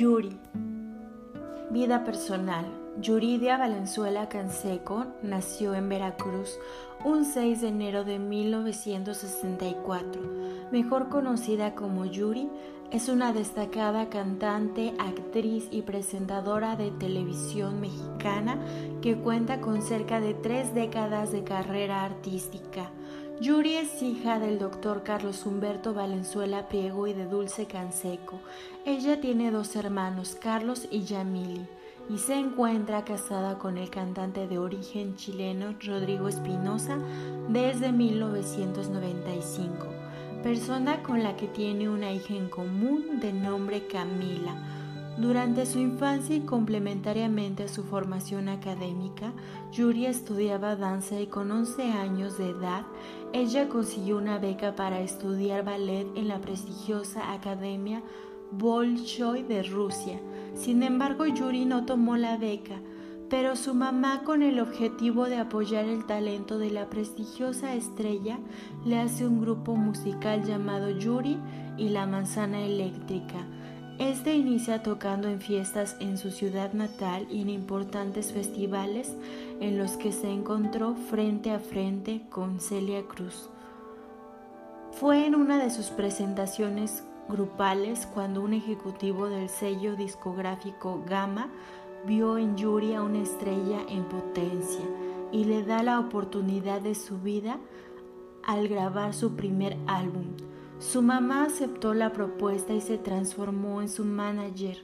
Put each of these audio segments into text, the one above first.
Yuri. Vida personal. Yuridia Valenzuela Canseco nació en Veracruz un 6 de enero de 1964. Mejor conocida como Yuri, es una destacada cantante, actriz y presentadora de televisión mexicana que cuenta con cerca de tres décadas de carrera artística. Yuri es hija del doctor Carlos Humberto Valenzuela Priego y de Dulce Canseco. Ella tiene dos hermanos, Carlos y Yamili, y se encuentra casada con el cantante de origen chileno Rodrigo Espinosa desde 1995, persona con la que tiene una hija en común de nombre Camila. Durante su infancia y complementariamente a su formación académica, Yuri estudiaba danza y con 11 años de edad ella consiguió una beca para estudiar ballet en la prestigiosa Academia Bolshoi de Rusia. Sin embargo, Yuri no tomó la beca, pero su mamá, con el objetivo de apoyar el talento de la prestigiosa estrella, le hace un grupo musical llamado Yuri y la Manzana Eléctrica este inicia tocando en fiestas en su ciudad natal y en importantes festivales en los que se encontró frente a frente con Celia Cruz. Fue en una de sus presentaciones grupales cuando un ejecutivo del sello discográfico Gama vio en Yuri a una estrella en potencia y le da la oportunidad de su vida al grabar su primer álbum, su mamá aceptó la propuesta y se transformó en su manager.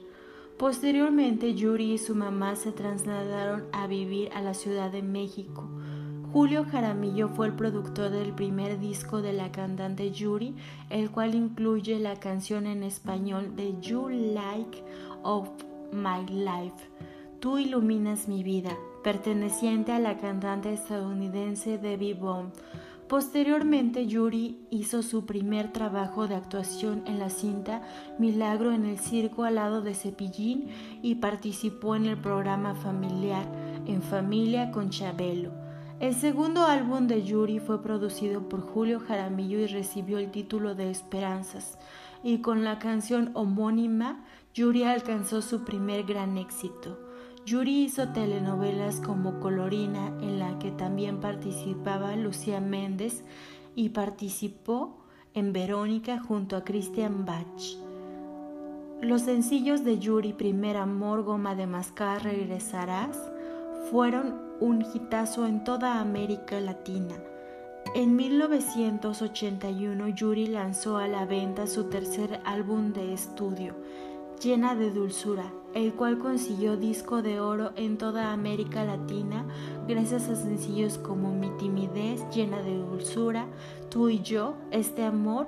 Posteriormente, Yuri y su mamá se trasladaron a vivir a la Ciudad de México. Julio Jaramillo fue el productor del primer disco de la cantante Yuri, el cual incluye la canción en español de You Like of My Life. Tú iluminas mi vida, perteneciente a la cantante estadounidense Debbie Bond. Posteriormente, Yuri hizo su primer trabajo de actuación en la cinta Milagro en el Circo al lado de Cepillín y participó en el programa familiar En Familia con Chabelo. El segundo álbum de Yuri fue producido por Julio Jaramillo y recibió el título de Esperanzas, y con la canción homónima, Yuri alcanzó su primer gran éxito. Yuri hizo telenovelas como Colorina, en la que también participaba Lucía Méndez, y participó en Verónica junto a Christian Bach. Los sencillos de Yuri, Primer Amor, Goma de Mascar, Regresarás, fueron un hitazo en toda América Latina. En 1981 Yuri lanzó a la venta su tercer álbum de estudio, Llena de Dulzura, el cual consiguió disco de oro en toda América Latina gracias a sencillos como Mi timidez llena de dulzura, Tú y yo, Este amor,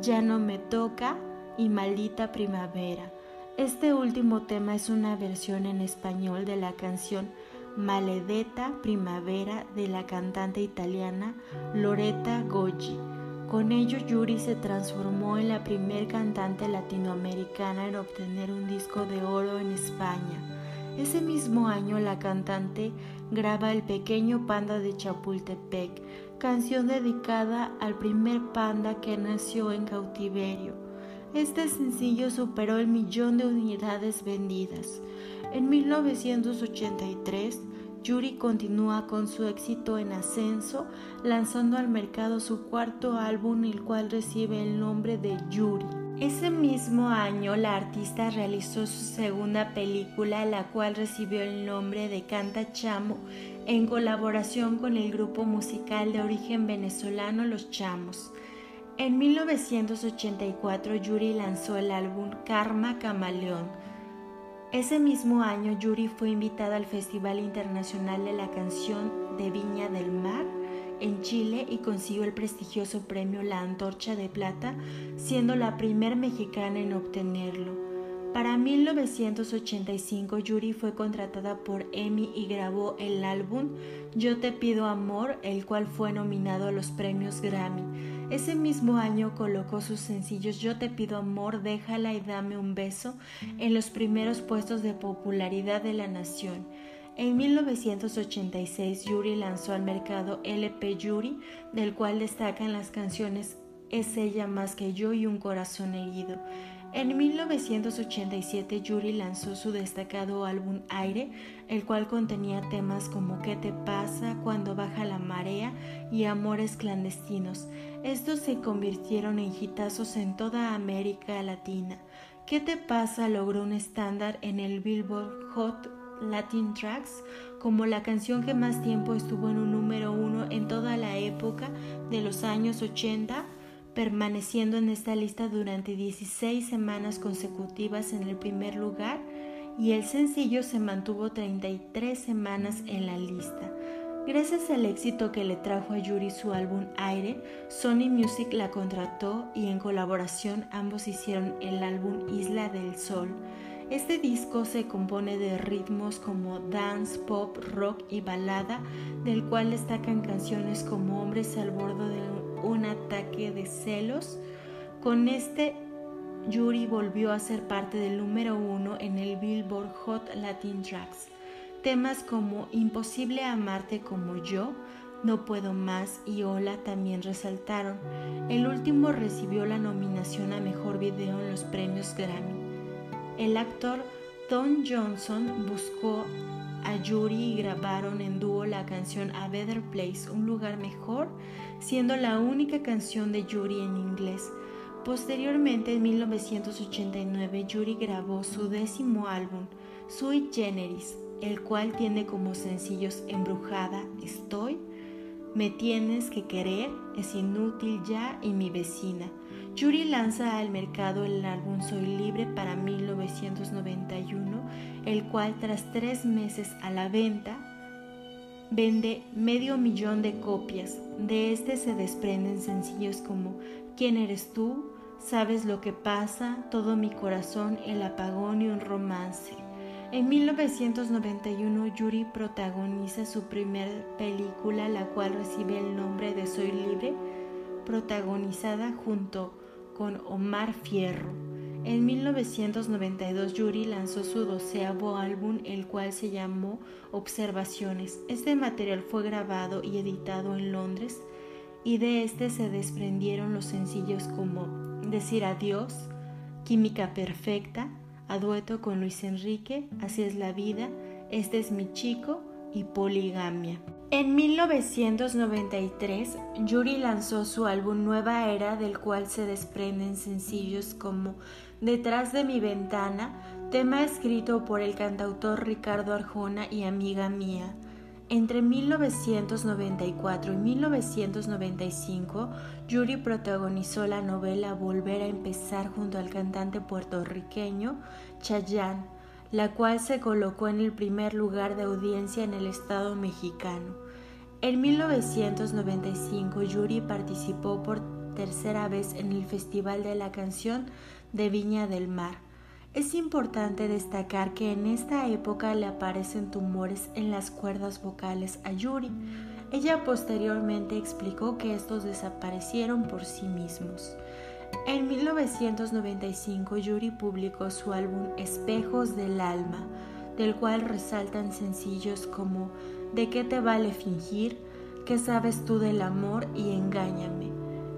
Ya no me toca y Maldita primavera. Este último tema es una versión en español de la canción Maledetta Primavera de la cantante italiana Loretta Goggi. Con ello, Yuri se transformó en la primer cantante latinoamericana en obtener un disco de oro en España. Ese mismo año, la cantante graba El pequeño panda de Chapultepec, canción dedicada al primer panda que nació en cautiverio. Este sencillo superó el millón de unidades vendidas. En 1983, Yuri continúa con su éxito en ascenso, lanzando al mercado su cuarto álbum, el cual recibe el nombre de Yuri. Ese mismo año, la artista realizó su segunda película, la cual recibió el nombre de Canta Chamo, en colaboración con el grupo musical de origen venezolano Los Chamos. En 1984, Yuri lanzó el álbum Karma Camaleón ese mismo año, Yuri fue invitada al Festival Internacional de la Canción de Viña del Mar en Chile y consiguió el prestigioso premio La Antorcha de Plata, siendo la primer mexicana en obtenerlo. Para 1985, Yuri fue contratada por EMI y grabó el álbum Yo te pido amor, el cual fue nominado a los premios Grammy. Ese mismo año colocó sus sencillos Yo te pido amor, déjala y dame un beso en los primeros puestos de popularidad de la nación. En 1986 Yuri lanzó al mercado LP Yuri, del cual destacan las canciones Es ella más que yo y Un corazón herido. En 1987 Yuri lanzó su destacado álbum Aire, el cual contenía temas como ¿Qué te pasa? cuando baja la marea y Amores clandestinos. Estos se convirtieron en hitazos en toda América Latina. ¿Qué te pasa? logró un estándar en el Billboard Hot Latin Tracks como la canción que más tiempo estuvo en un número uno en toda la época de los años 80 permaneciendo en esta lista durante 16 semanas consecutivas en el primer lugar y el sencillo se mantuvo 33 semanas en la lista. Gracias al éxito que le trajo a Yuri su álbum Aire, Sony Music la contrató y en colaboración ambos hicieron el álbum Isla del Sol. Este disco se compone de ritmos como dance, pop, rock y balada, del cual destacan canciones como Hombres al borde de un ataque de celos. Con este, Yuri volvió a ser parte del número uno en el Billboard Hot Latin Tracks. Temas como Imposible amarte como yo, No puedo más y Hola también resaltaron. El último recibió la nominación a Mejor Video en los premios Grammy. El actor Don Johnson buscó a Yuri grabaron en dúo la canción A Better Place, un lugar mejor, siendo la única canción de Yuri en inglés. Posteriormente, en 1989, Yuri grabó su décimo álbum, Sweet Generis, el cual tiene como sencillos Embrujada, Estoy, Me tienes que querer, Es inútil ya y Mi vecina. Yuri lanza al mercado el álbum Soy Libre para 1991, el cual tras tres meses a la venta vende medio millón de copias. De este se desprenden sencillos como ¿Quién eres tú? ¿Sabes lo que pasa? Todo mi corazón, El apagón y un romance. En 1991 Yuri protagoniza su primera película, la cual recibe el nombre de Soy Libre, protagonizada junto con Omar Fierro. En 1992 Yuri lanzó su doceavo álbum, el cual se llamó Observaciones. Este material fue grabado y editado en Londres y de este se desprendieron los sencillos como Decir Adiós, Química Perfecta, a dueto con Luis Enrique, Así es la vida, Este es mi chico y Poligamia. En 1993, Yuri lanzó su álbum Nueva Era, del cual se desprenden sencillos como Detrás de mi ventana, tema escrito por el cantautor Ricardo Arjona y amiga mía. Entre 1994 y 1995, Yuri protagonizó la novela Volver a empezar junto al cantante puertorriqueño Chayanne, la cual se colocó en el primer lugar de audiencia en el estado mexicano. En 1995, Yuri participó por tercera vez en el Festival de la Canción de Viña del Mar. Es importante destacar que en esta época le aparecen tumores en las cuerdas vocales a Yuri. Ella posteriormente explicó que estos desaparecieron por sí mismos. En 1995 Yuri publicó su álbum Espejos del Alma, del cual resaltan sencillos como ¿De qué te vale fingir? ¿Qué sabes tú del amor? y Engáñame.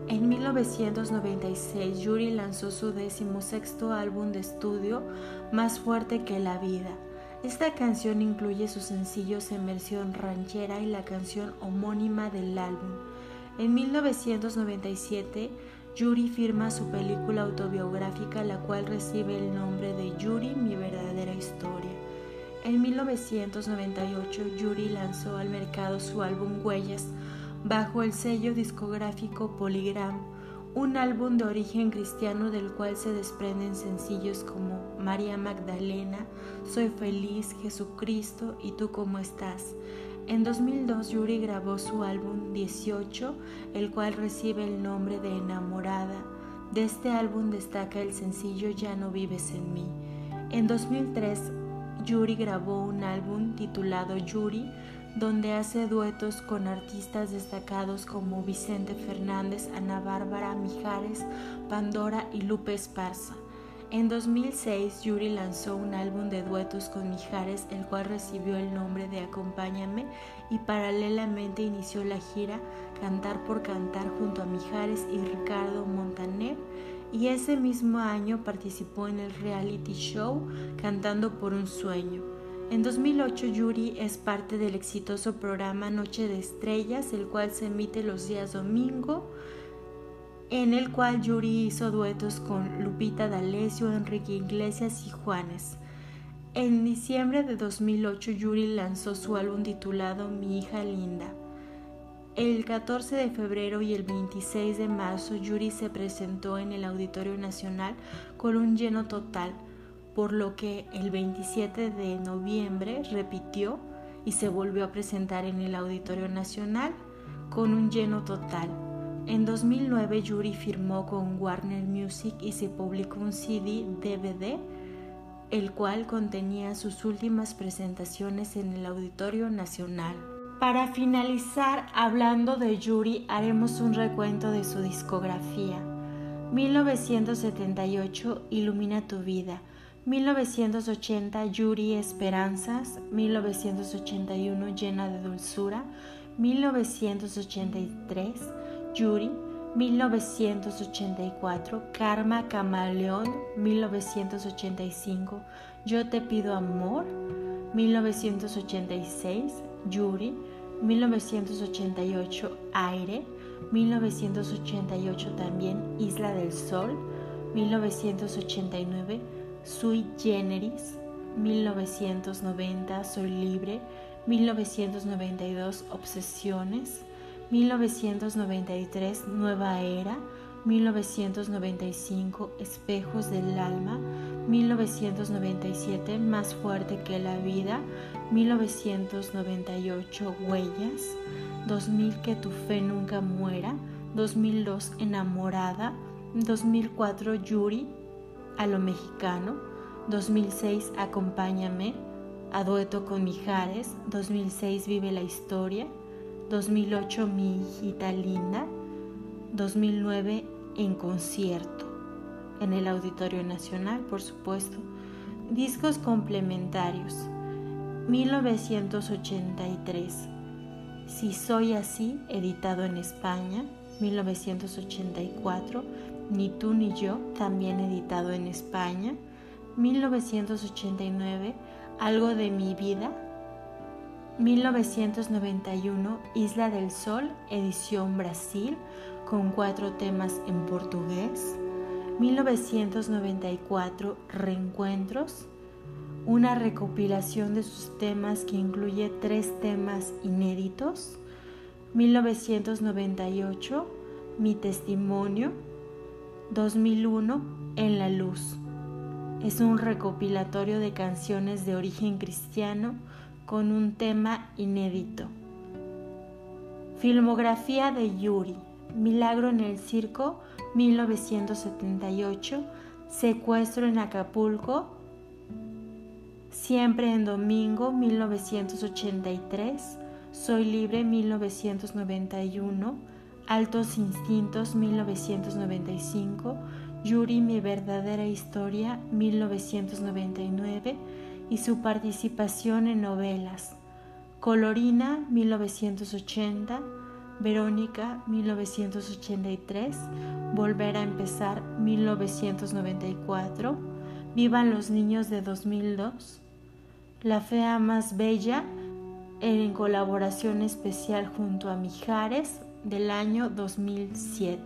En 1996, Yuri lanzó su decimosexto álbum de estudio, Más fuerte que la vida. Esta canción incluye sus sencillos en versión ranchera y la canción homónima del álbum. En 1997, Yuri firma su película autobiográfica, la cual recibe el nombre de Yuri, mi verdadera historia. En 1998, Yuri lanzó al mercado su álbum Huellas bajo el sello discográfico Polygram, un álbum de origen cristiano del cual se desprenden sencillos como María Magdalena, Soy feliz, Jesucristo y tú cómo estás. En 2002 Yuri grabó su álbum 18, el cual recibe el nombre de Enamorada. De este álbum destaca el sencillo Ya no vives en mí. En 2003 Yuri grabó un álbum titulado Yuri, donde hace duetos con artistas destacados como Vicente Fernández, Ana Bárbara Mijares, Pandora y Lupe Esparza. En 2006, Yuri lanzó un álbum de duetos con Mijares, el cual recibió el nombre de Acompáñame y paralelamente inició la gira Cantar por Cantar junto a Mijares y Ricardo Montaner y ese mismo año participó en el reality show Cantando por un Sueño. En 2008 Yuri es parte del exitoso programa Noche de Estrellas, el cual se emite los días domingo, en el cual Yuri hizo duetos con Lupita D'Alessio, Enrique Iglesias y Juanes. En diciembre de 2008 Yuri lanzó su álbum titulado Mi hija linda. El 14 de febrero y el 26 de marzo, Yuri se presentó en el Auditorio Nacional con un lleno total, por lo que el 27 de noviembre repitió y se volvió a presentar en el Auditorio Nacional con un lleno total. En 2009 Yuri firmó con Warner Music y se publicó un CD DVD, el cual contenía sus últimas presentaciones en el Auditorio Nacional. Para finalizar, hablando de Yuri, haremos un recuento de su discografía. 1978, Ilumina tu vida. 1980, Yuri Esperanzas. 1981, Llena de Dulzura. 1983, Yuri. 1984, Karma Camaleón. 1985, Yo te pido amor. 1986, Yuri, 1988 Aire, 1988 también Isla del Sol, 1989 Sui Generis, 1990 Soy Libre, 1992 Obsesiones, 1993 Nueva Era, 1995 Espejos del Alma, 1997 Más fuerte que la vida, 1998 Huellas, 2000 Que tu fe nunca muera, 2002 Enamorada, 2004 Yuri, a lo mexicano, 2006 Acompáñame, a dueto con Mijares, 2006 Vive la historia, 2008 Mi hijita linda, 2009 En concierto, en el Auditorio Nacional, por supuesto. Discos complementarios. 1983. Si soy así, editado en España. 1984. Ni tú ni yo, también editado en España. 1989. Algo de mi vida. 1991. Isla del Sol, edición Brasil, con cuatro temas en portugués. 1994. Reencuentros una recopilación de sus temas que incluye tres temas inéditos. 1998, Mi Testimonio. 2001, En la Luz. Es un recopilatorio de canciones de origen cristiano con un tema inédito. Filmografía de Yuri. Milagro en el Circo, 1978. Secuestro en Acapulco, Siempre en domingo 1983, Soy libre 1991, Altos Instintos 1995, Yuri mi verdadera historia 1999 y su participación en novelas. Colorina 1980, Verónica 1983, Volver a empezar 1994, Vivan los niños de 2002, la Fea Más Bella en colaboración especial junto a Mijares del año 2007.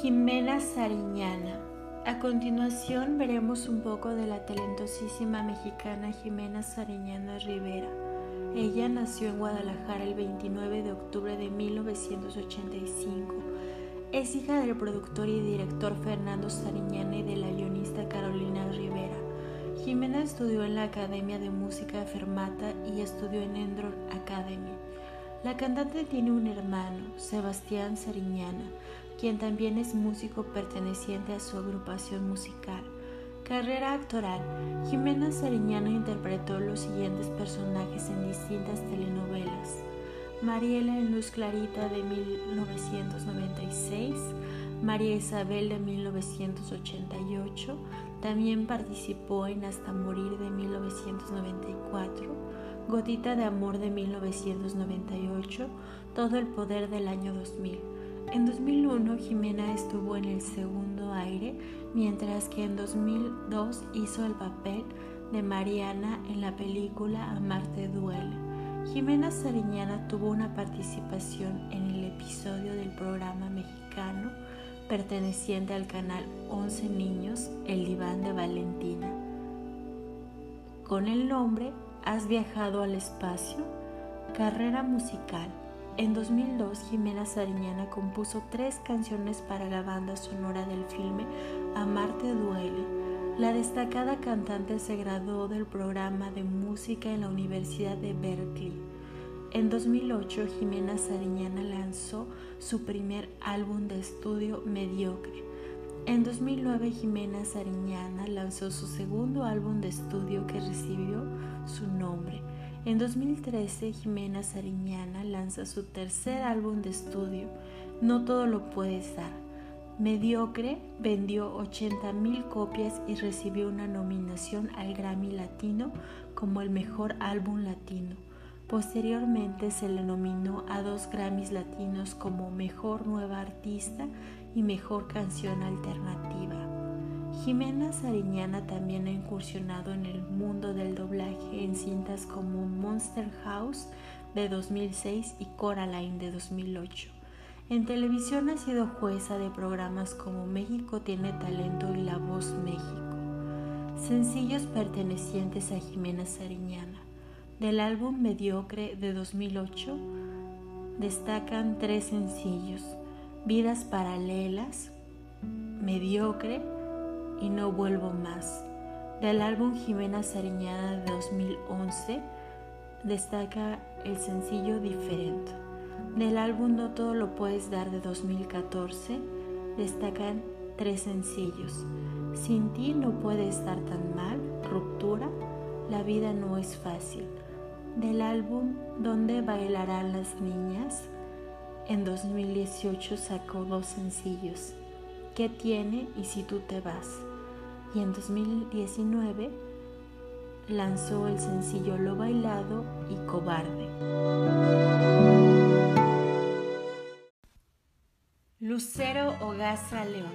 Jimena Sariñana. A continuación veremos un poco de la talentosísima mexicana Jimena Sariñana Rivera. Ella nació en Guadalajara el 29 de octubre de 1985. Es hija del productor y director Fernando Sariñana y de la guionista Carolina Rivera. Jimena estudió en la Academia de Música Fermata y estudió en Endron Academy. La cantante tiene un hermano, Sebastián Sariñana, quien también es músico perteneciente a su agrupación musical. Carrera actoral. Jimena Sariñana interpretó los siguientes personajes en distintas telenovelas. Mariela en Luz Clarita de 1996, María Isabel de 1988, también participó en Hasta Morir de 1994, Gotita de Amor de 1998, Todo el Poder del año 2000. En 2001 Jimena estuvo en el segundo aire, mientras que en 2002 hizo el papel de Mariana en la película Amarte duele. Jimena Sariñana tuvo una participación en el episodio del programa mexicano perteneciente al canal 11 Niños, El Diván de Valentina. Con el nombre Has viajado al espacio, carrera musical. En 2002, Jimena Sariñana compuso tres canciones para la banda sonora del filme Amarte duele. La destacada cantante se graduó del programa de música en la Universidad de Berkeley. En 2008, Jimena Sariñana lanzó su primer álbum de estudio Mediocre. En 2009, Jimena Sariñana lanzó su segundo álbum de estudio que recibió su nombre. En 2013, Jimena Sariñana lanza su tercer álbum de estudio, No todo lo puedes dar. Mediocre vendió 80.000 copias y recibió una nominación al Grammy Latino como el mejor álbum latino. Posteriormente se le nominó a dos Grammys latinos como Mejor Nueva Artista y Mejor Canción Alternativa. Jimena Sariñana también ha incursionado en el mundo del doblaje en cintas como Monster House de 2006 y Coraline de 2008. En televisión ha sido jueza de programas como México tiene talento y La Voz México. Sencillos pertenecientes a Jimena Sariñana. Del álbum Mediocre de 2008 destacan tres sencillos, Vidas Paralelas, Mediocre y No Vuelvo Más. Del álbum Jimena Sariñana de 2011 destaca el sencillo Diferente. Del álbum No Todo Lo Puedes Dar de 2014 destacan tres sencillos. Sin ti no puede estar tan mal, Ruptura, La vida no es fácil. Del álbum Donde bailarán las niñas, en 2018 sacó dos sencillos, ¿Qué tiene y si tú te vas? Y en 2019 lanzó el sencillo Lo Bailado y Cobarde. Lucero Ogaza León.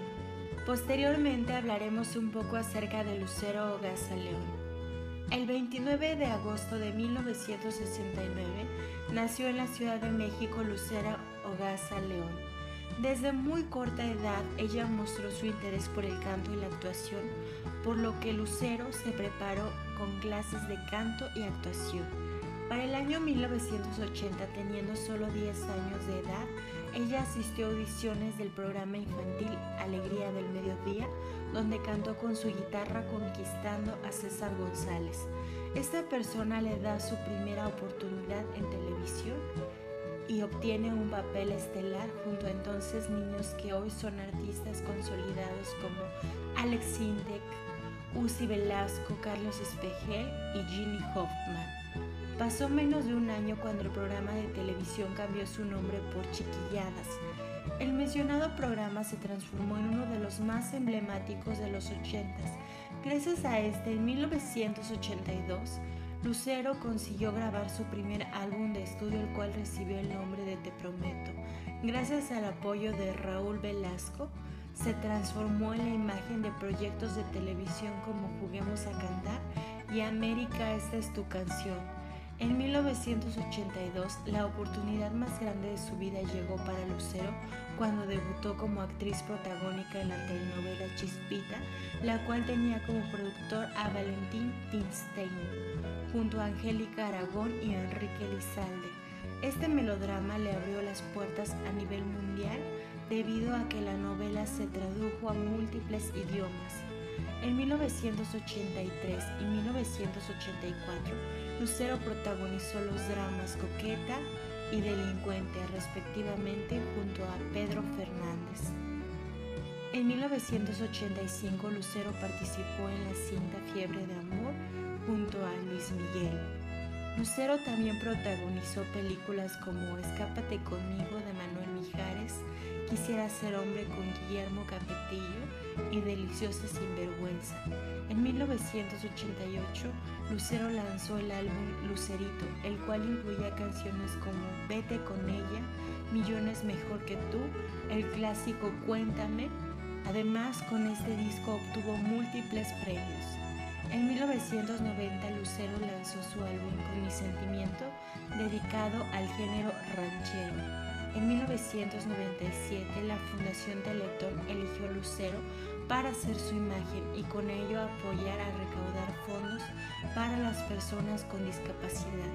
Posteriormente hablaremos un poco acerca de Lucero Ogaza León. El 29 de agosto de 1969 nació en la Ciudad de México Lucero Ogaza León desde muy corta edad ella mostró su interés por el canto y la actuación, por lo que Lucero se preparó con clases de canto y actuación. Para el año 1980, teniendo solo 10 años de edad, ella asistió a audiciones del programa infantil Alegría del Mediodía, donde cantó con su guitarra conquistando a César González. Esta persona le da su primera oportunidad en televisión y obtiene un papel estelar junto a entonces niños que hoy son artistas consolidados como Alex Sintek, Uzi Velasco, Carlos Espejel y Ginny Hoffman. Pasó menos de un año cuando el programa de televisión cambió su nombre por Chiquilladas. El mencionado programa se transformó en uno de los más emblemáticos de los 80 Gracias a este, en 1982, Lucero consiguió grabar su primer álbum de estudio, el cual recibió el nombre de Te Prometo. Gracias al apoyo de Raúl Velasco, se transformó en la imagen de proyectos de televisión como Juguemos a Cantar y América, esta es tu canción. En 1982, la oportunidad más grande de su vida llegó para Lucero cuando debutó como actriz protagónica en la telenovela Chispita, la cual tenía como productor a Valentín Pinstein junto a Angélica Aragón y Enrique Lizalde. Este melodrama le abrió las puertas a nivel mundial debido a que la novela se tradujo a múltiples idiomas. En 1983 y 1984, Lucero protagonizó los dramas Coqueta y Delincuente respectivamente junto a Pedro Fernández. En 1985 Lucero participó en la cinta Fiebre de Amor Lucero también protagonizó películas como Escápate conmigo de Manuel Mijares, Quisiera ser hombre con Guillermo Capetillo y Deliciosa Sinvergüenza. En 1988, Lucero lanzó el álbum Lucerito, el cual incluía canciones como Vete con ella, Millones Mejor que tú, el clásico Cuéntame. Además, con este disco obtuvo múltiples premios. En 1990 Lucero lanzó su álbum Con mi sentimiento, dedicado al género ranchero. En 1997 la Fundación Teletón eligió a Lucero para hacer su imagen y con ello apoyar a recaudar fondos para las personas con discapacidad.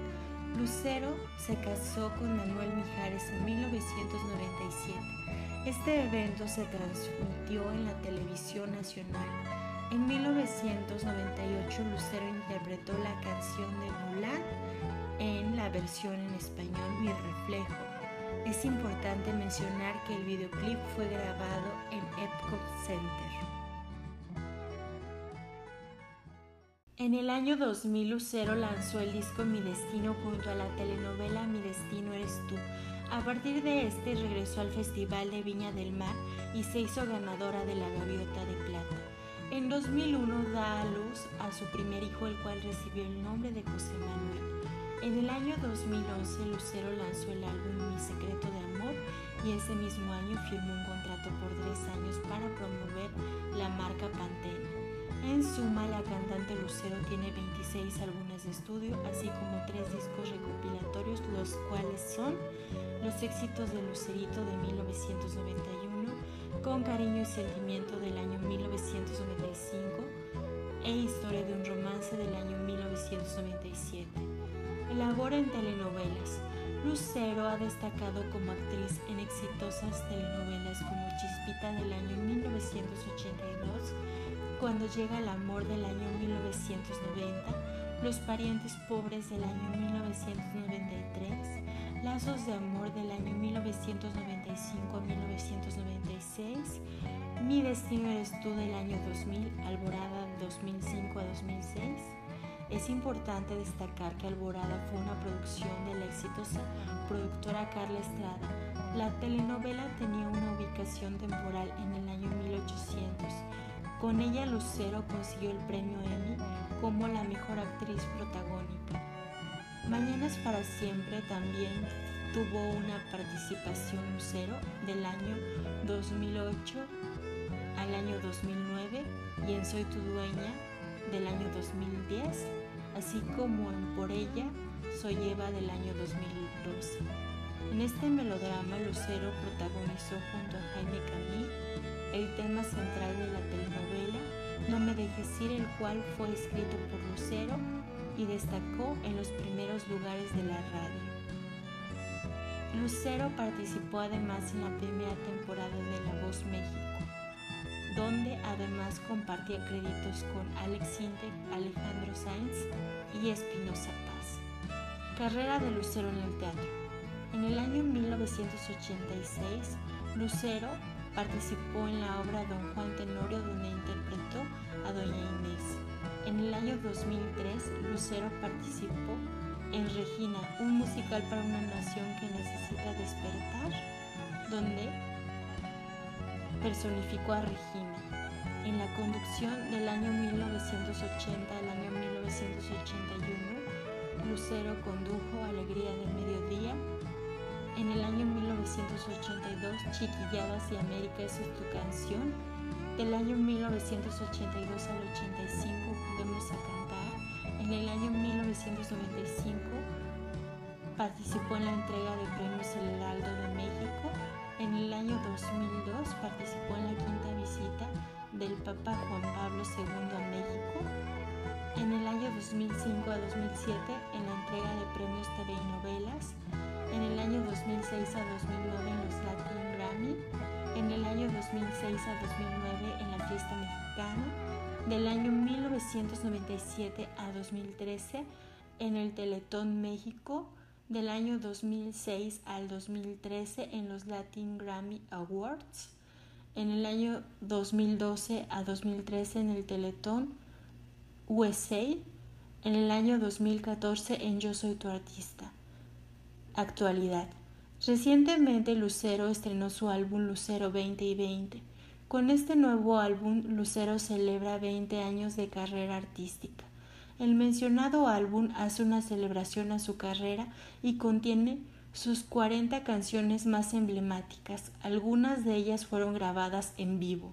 Lucero se casó con Manuel Mijares en 1997. Este evento se transmitió en la televisión nacional. En 1998 Lucero interpretó la canción de Mulan en la versión en español Mi Reflejo es importante mencionar que el videoclip fue grabado en Epcot Center. En el año 2000 Lucero lanzó el disco Mi Destino junto a la telenovela Mi Destino Eres Tú. A partir de este regresó al Festival de Viña del Mar y se hizo ganadora de la Gaviota de Plata. En 2001 da a luz a su primer hijo el cual recibió el nombre de José Manuel. En el año 2011 Lucero lanzó el álbum Mi Secreto de Amor y ese mismo año firmó un contrato por tres años para promover la marca Pantene. En suma, la cantante Lucero tiene 26 álbumes de estudio, así como tres discos recopilatorios, los cuales son Los éxitos de Lucerito de 1991, Con cariño y sentimiento del año 1995 e Historia de un romance del año 1997. Labora en telenovelas. Lucero ha destacado como actriz en exitosas telenovelas como Chispita del año 1982, Cuando llega el amor del año 1990, Los parientes pobres del año 1993, Lazos de amor del año 1995 Mi destino eres tú del año 2000, Alborada 2005 a 2006, es importante destacar que Alborada fue una producción de la exitosa productora Carla Estrada. La telenovela tenía una ubicación temporal en el año 1800. Con ella Lucero consiguió el premio Emmy como la mejor actriz protagónica. Mañanas para siempre también tuvo una participación Lucero del año 2008 al año 2009 y en Soy tu dueña del año 2010, así como en Por ella, Soy Eva del año 2012. En este melodrama, Lucero protagonizó junto a Jaime Camil el tema central de la telenovela No me dejes ir, el cual fue escrito por Lucero y destacó en los primeros lugares de la radio. Lucero participó además en la primera temporada de La Voz México donde además compartía créditos con Alex Intec, Alejandro Sainz y Espinosa Paz. Carrera de Lucero en el teatro. En el año 1986, Lucero participó en la obra Don Juan Tenorio donde interpretó a Doña Inés. En el año 2003, Lucero participó en Regina, un musical para una nación que necesita despertar, donde personificó a Regina en la conducción del año 1980 al año 1981, Lucero condujo Alegría del Mediodía. En el año 1982, Chiquilladas y América es tu canción. Del año 1982 al 85, Podemos a Cantar. En el año 1995, participó en la entrega de premios El Heraldo de México. En el año 2002 participó en la quinta visita del Papa Juan Pablo II a México. En el año 2005 a 2007 en la entrega de premios TV y novelas. En el año 2006 a 2009 en los Latin Grammy. En el año 2006 a 2009 en la fiesta mexicana. Del año 1997 a 2013 en el Teletón México del año 2006 al 2013 en los Latin Grammy Awards en el año 2012 a 2013 en el Teletón USA, en el año 2014 en Yo Soy tu Artista. Actualidad. Recientemente Lucero estrenó su álbum Lucero 20 y 20. Con este nuevo álbum, Lucero celebra 20 años de carrera artística. El mencionado álbum hace una celebración a su carrera y contiene sus 40 canciones más emblemáticas, algunas de ellas fueron grabadas en vivo.